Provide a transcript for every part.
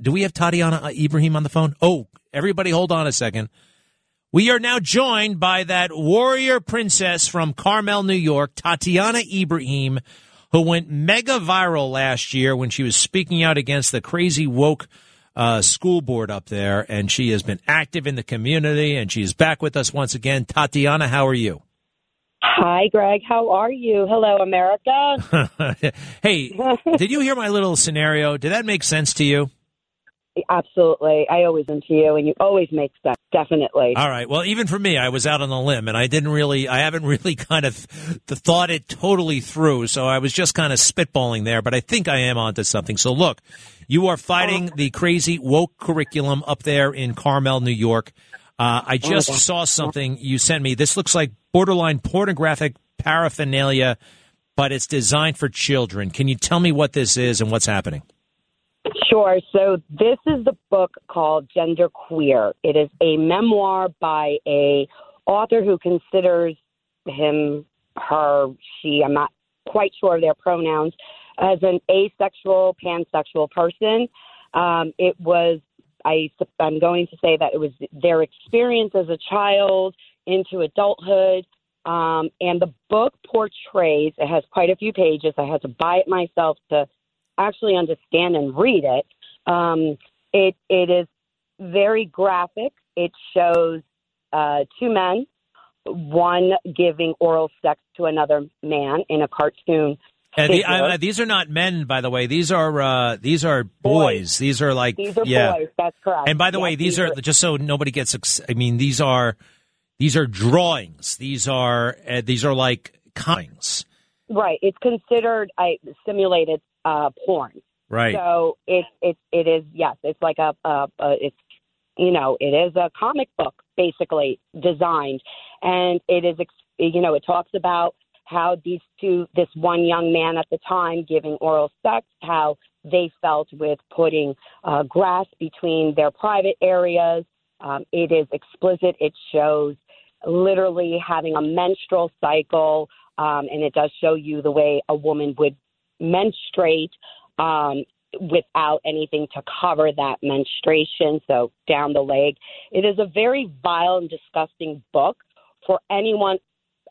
Do we have Tatiana Ibrahim on the phone? Oh, everybody hold on a second. We are now joined by that warrior princess from Carmel, New York, Tatiana Ibrahim, who went mega viral last year when she was speaking out against the crazy woke uh, school board up there. And she has been active in the community and she's back with us once again. Tatiana, how are you? Hi, Greg. How are you? Hello, America. hey, did you hear my little scenario? Did that make sense to you? Absolutely. I always into you, and you always make sense. Definitely. All right. Well, even for me, I was out on a limb, and I didn't really, I haven't really kind of thought it totally through. So I was just kind of spitballing there, but I think I am onto something. So look, you are fighting the crazy woke curriculum up there in Carmel, New York. Uh, I just saw something you sent me. This looks like borderline pornographic paraphernalia, but it's designed for children. Can you tell me what this is and what's happening? Sure. So this is the book called Gender Queer. It is a memoir by a author who considers him, her, she. I'm not quite sure of their pronouns as an asexual, pansexual person. Um, it was I, I'm going to say that it was their experience as a child into adulthood. Um, and the book portrays, it has quite a few pages. I had to buy it myself to actually understand and read it. Um, it, it is very graphic. It shows uh, two men, one giving oral sex to another man in a cartoon uh, the, uh, these are not men, by the way. These are uh, these are boys. boys. These are like these are yeah. boys. That's correct. And by the yes, way, these, these are, are, just so nobody gets. Ex- I mean, these are these are drawings. These are uh, these are like comics. Right. It's considered a simulated uh, porn. Right. So it it it is yes. It's like a, a, a it's you know it is a comic book basically designed, and it is you know it talks about how these two, this one young man at the time giving oral sex, how they felt with putting uh, grass between their private areas. Um, it is explicit. It shows literally having a menstrual cycle, um, and it does show you the way a woman would menstruate um, without anything to cover that menstruation, so down the leg. It is a very vile and disgusting book for anyone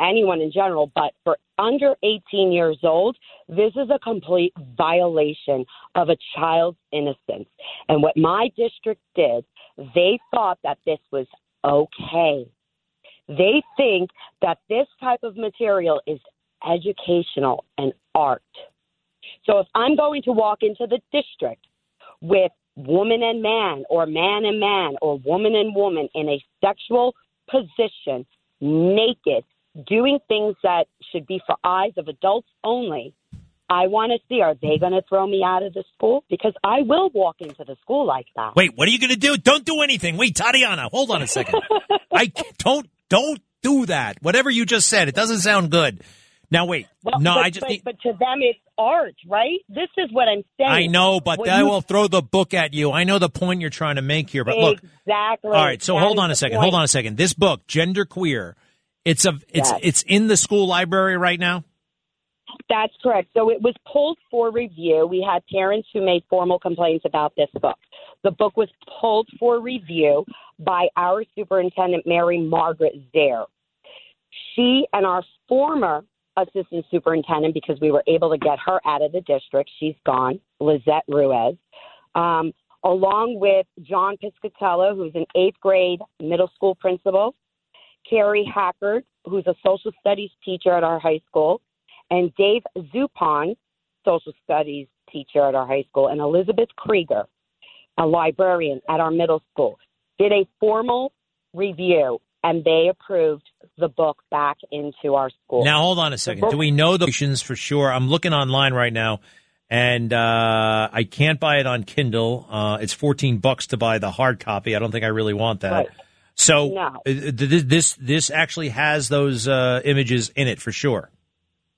anyone in general, but for under 18 years old, this is a complete violation of a child's innocence. And what my district did, they thought that this was okay. They think that this type of material is educational and art. So if I'm going to walk into the district with woman and man, or man and man, or woman and woman in a sexual position, naked, doing things that should be for eyes of adults only. I want to see are they going to throw me out of the school? Because I will walk into the school like that. Wait, what are you going to do? Don't do anything. Wait, Tatiana, hold on a second. I don't don't do that. Whatever you just said, it doesn't sound good. Now wait, well, no, but, I just. But, but, to them, it's art, right? This is what I'm saying. I know, but I will throw the book at you. I know the point you're trying to make here, but look. Exactly. All right, so hold on a second. Hold on a second. This book, Gender Queer it's a it's yes. it's in the school library right now. That's correct. So it was pulled for review. We had parents who made formal complaints about this book. The book was pulled for review by our superintendent, Mary Margaret Zare. She and our former assistant superintendent, because we were able to get her out of the district, she's gone, Lizette Ruiz, um, along with John Piscatello, who's an eighth grade middle school principal, Carrie Hackard, who's a social studies teacher at our high school, and Dave Zupon, social studies teacher at our high school, and Elizabeth Krieger, a librarian at our middle school, did a formal review and they approved the book back into our school. Now, hold on a second. Do we know the nations for sure? I'm looking online right now, and uh, I can't buy it on Kindle. Uh, it's fourteen bucks to buy the hard copy. I don't think I really want that. Right. So No. uh, this this actually has those uh, images in it for sure.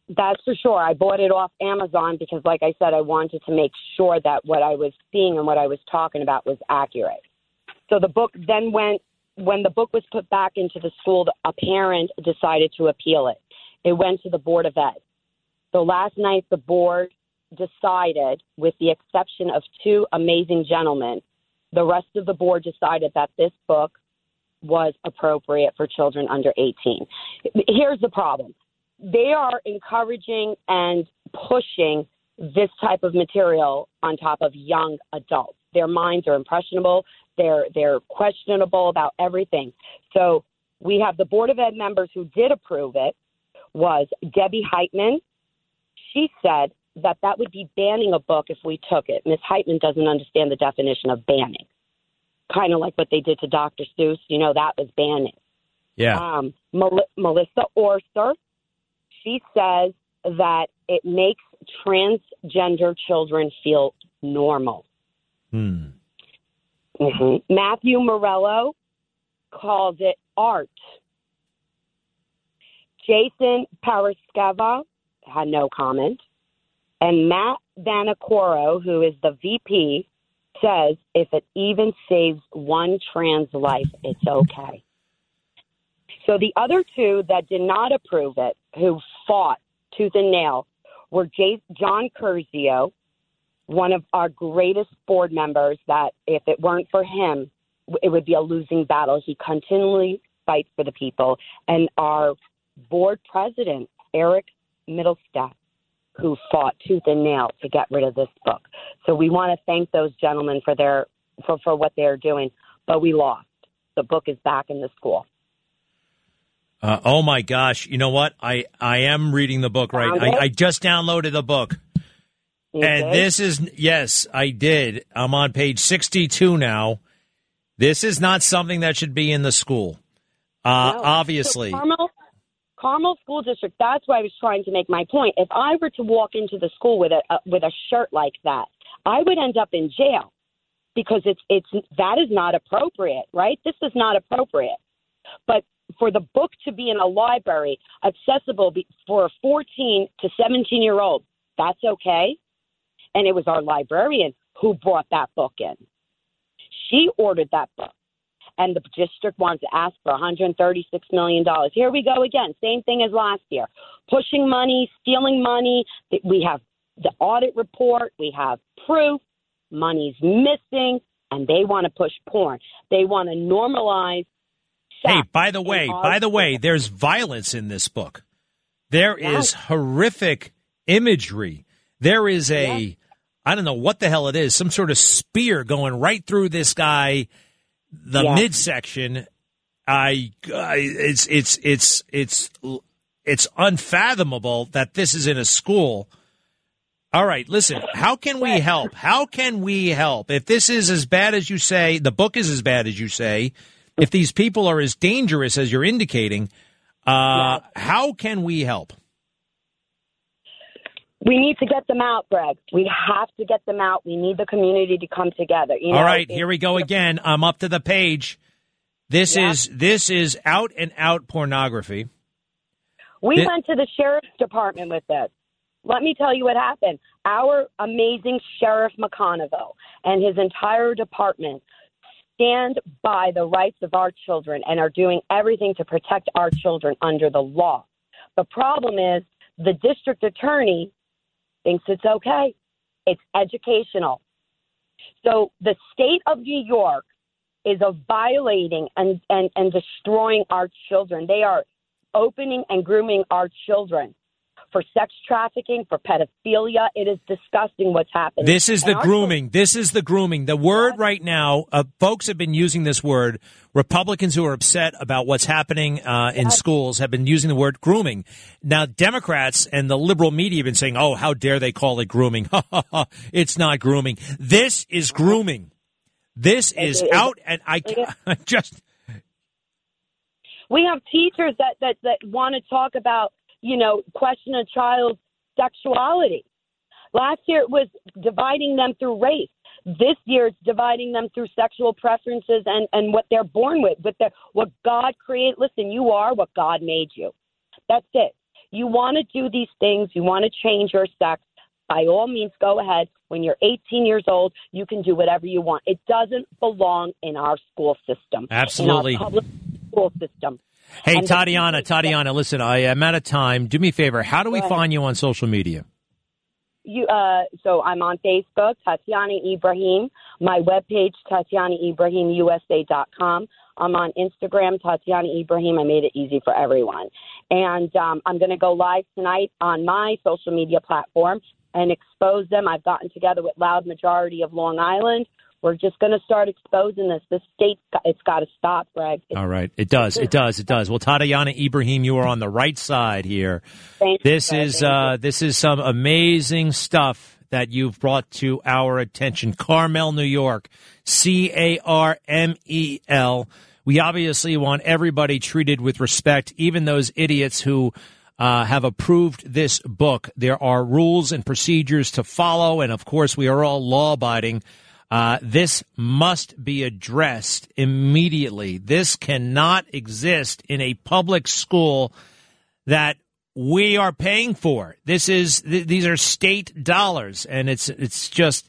That's for sure. I bought it off Amazon because, like I said, I wanted to make sure that what I was seeing and what I was talking about was accurate. So the book then went, when the book was put back into the school, a parent decided to appeal it. It went to the Board of Ed. So last night, the board decided, with the exception of two amazing gentlemen, the rest of the board decided that this book was appropriate for children under 18. Here's the problem they are encouraging and pushing this type of material on top of young adults. Their minds are impressionable. They're they're questionable about everything. So we have the board of ed members who did approve it. Was Debbie Heitman? She said that that would be banning a book if we took it. Miss Heitman doesn't understand the definition of banning. Kind of like what they did to Dr. Seuss. You know that was banning Yeah. um, Mel- Melissa Orser. She says that it makes transgender children feel normal. Hmm. Hmm Matthew Morello calls it art. Jason Paraskeva had no comment. And Matt Vanacoro, who is the VP, says if it even saves one trans life, it's okay. So the other two that did not approve it, who fought tooth and nail, were J- John Curzio, one of our greatest board members. That if it weren't for him, it would be a losing battle. He continually fights for the people, and our board president Eric Middlestadt, who fought tooth and nail to get rid of this book. So we want to thank those gentlemen for their for, for what they're doing, but we lost. The book is back in the school. Uh, oh my gosh! You know what? I I am reading the book right. I, I just downloaded the book, And this is yes, I did. I'm on page 62 now. This is not something that should be in the school. Uh, No. obviously, So Carmel, Carmel School District. That's why I was trying to make my point. If I were to walk into the school with a, a with a shirt like that, I would end up in jail because it's it's that is not appropriate, right? This is not appropriate. But for the book to be in a library accessible be, for a 14 to 17 year old, that's okay. And it was our librarian who brought that book in. She ordered that book and the district wants to ask for $136 million. Here we go again. Same thing as last year. Pushing money, stealing money. We have the audit report, we have proof, money's missing, and they want to push porn. They want to normalize. hey, by the way, by the way, there's violence in this book. There is horrific imagery. There is a. I don't know what the hell it is, some sort of spear going right through this guy, the Yes. midsection. I, I it's it's it's it's it's unfathomable that this is in a school. All right, listen, how can we help? How can we help? If this is as bad as you say, the book is as bad as you say, if these people are as dangerous as you're indicating, uh, how can we help? We need to get them out, Greg. We have to get them out. We need the community to come together. You know, All right, here we go again. I'm up to the page. This Yeah. is this is out and out pornography. We went to the sheriff's department with this. Let me tell you what happened. Our amazing Sheriff McConville and his entire department stand by the rights of our children and are doing everything to protect our children under the law. The problem is the district attorney thinks it's okay. It's educational. So the state of New York is a violating and, and, and destroying our children. They are opening and grooming our children for sex trafficking, for pedophilia. It is disgusting what's happening. This is the And grooming. This is the grooming. The word right now, uh, folks have been using this word. Republicans who are upset about what's happening uh, in schools have been using the word grooming. Now, Democrats and the liberal media have been saying, "Oh, how dare they call it grooming? it's not grooming. This is grooming. This is out." And I, I just We have teachers that, that, that want to talk about, you know, question a child's sexuality. Last year it was dividing them through race. This year it's dividing them through sexual preferences and, and what they're born with, with their, what God created. Listen, you are what God made you. That's it. You want to do these things, you want to change your sex. By all means, go ahead. When you're 18 years old, you can do whatever you want. It doesn't belong in our school system. Absolutely. In our public school system. Hey, And Tatiana, Tatiana, listen, I am out of time. Do me a favor. How do we find you on social media? You, uh, so I'm on Facebook, Tatiana Ibrahim. My webpage, TatianaIbrahimUSA.com. I'm on Instagram, Tatiana Ibrahim. I made it easy for everyone. And um, I'm going to go live tonight on my social media platform and expose them. I've gotten together with Loud Majority of Long Island. We're just going to start exposing this. This state, it's got to stop, Greg. It's All right. It does. It does. It does. Well, Tatiana Ibrahim, you are on the right side here. Thank This is Thank you. uh, this is some amazing stuff that you've brought to our attention. Carmel, New York, C A R M E L. We obviously want everybody treated with respect, even those idiots who uh, have approved this book. There are rules and procedures to follow, and of course, we are all law abiding. Uh, this must be addressed immediately. This cannot exist in a public school that we are paying for. This is th- these are state dollars, and it's it's just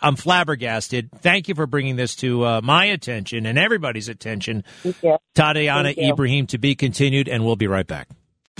I'm flabbergasted. Thank you for bringing this to uh, my attention and everybody's attention. Thank you. Tatiana Thank you. Ibrahim to be continued, and we'll be right back.